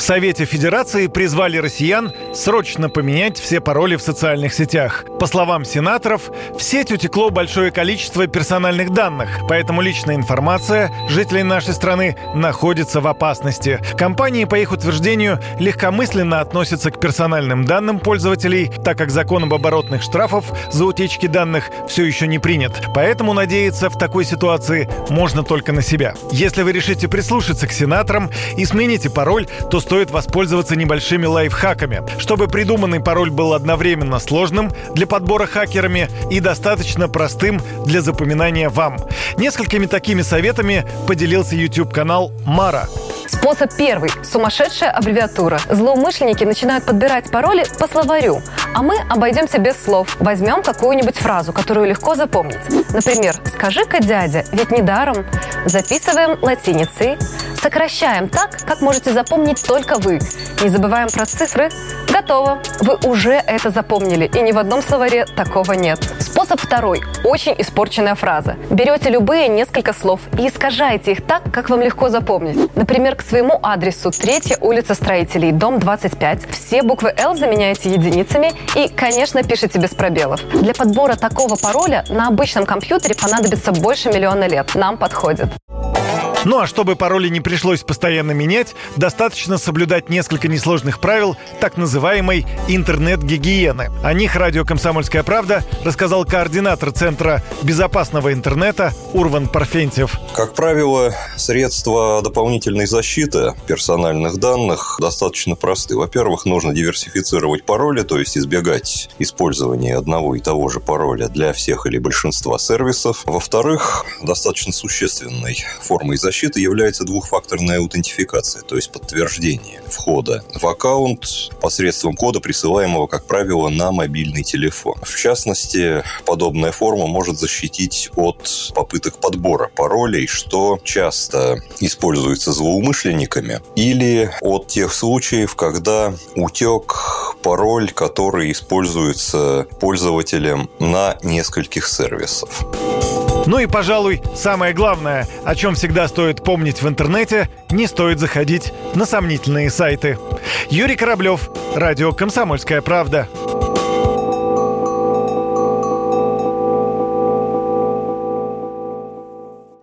В Совете Федерации призвали россиян срочно поменять все пароли в социальных сетях. По словам сенаторов, в сеть утекло большое количество персональных данных, поэтому личная информация жителей нашей страны находится в опасности. Компании, по их утверждению, легкомысленно относятся к персональным данным пользователей, так как закон об оборотных штрафов за утечки данных все еще не принят. Поэтому надеяться в такой ситуации можно только на себя. Если вы решите прислушаться к сенаторам и смените пароль, то стоит воспользоваться небольшими лайфхаками. Чтобы придуманный пароль был одновременно сложным для подбора хакерами и достаточно простым для запоминания вам. Несколькими такими советами поделился YouTube-канал Мара. Способ первый – сумасшедшая аббревиатура. Злоумышленники начинают подбирать пароли по словарю, а мы обойдемся без слов. Возьмем какую-нибудь фразу, которую легко запомнить. Например, «Скажи-ка, дядя, ведь недаром». Записываем латиницей, сокращаем так, как можете запомнить только вы. Не забываем про цифры. Готово. Вы уже это запомнили, и ни в одном словаре такого нет. Способ второй. Очень испорченная фраза. Берете любые несколько слов и искажаете их так, как вам легко запомнить. Например, к своему адресу 3 улица Строителей, дом 25. Все буквы «Л» заменяете единицами и, конечно, пишите без пробелов. Для подбора такого пароля на обычном компьютере понадобится больше миллиона лет. Нам подходит. Ну а чтобы пароли не пришлось постоянно менять, достаточно соблюдать несколько несложных правил так называемой интернет-гигиены. О них радио «Комсомольская правда» рассказал координатор Центра безопасного интернета Урван Парфентьев. Как правило, средства дополнительной защиты персональных данных достаточно просты. Во-первых, нужно диверсифицировать пароли, то есть избегать использования одного и того же пароля для всех или большинства сервисов. Во-вторых, достаточно существенной формой защиты защиты является двухфакторная аутентификация, то есть подтверждение входа в аккаунт посредством кода, присылаемого, как правило, на мобильный телефон. В частности, подобная форма может защитить от попыток подбора паролей, что часто используется злоумышленниками, или от тех случаев, когда утек пароль, который используется пользователем на нескольких сервисах. Ну и, пожалуй, самое главное, о чем всегда стоит помнить в интернете, не стоит заходить на сомнительные сайты. Юрий Кораблев, Радио «Комсомольская правда».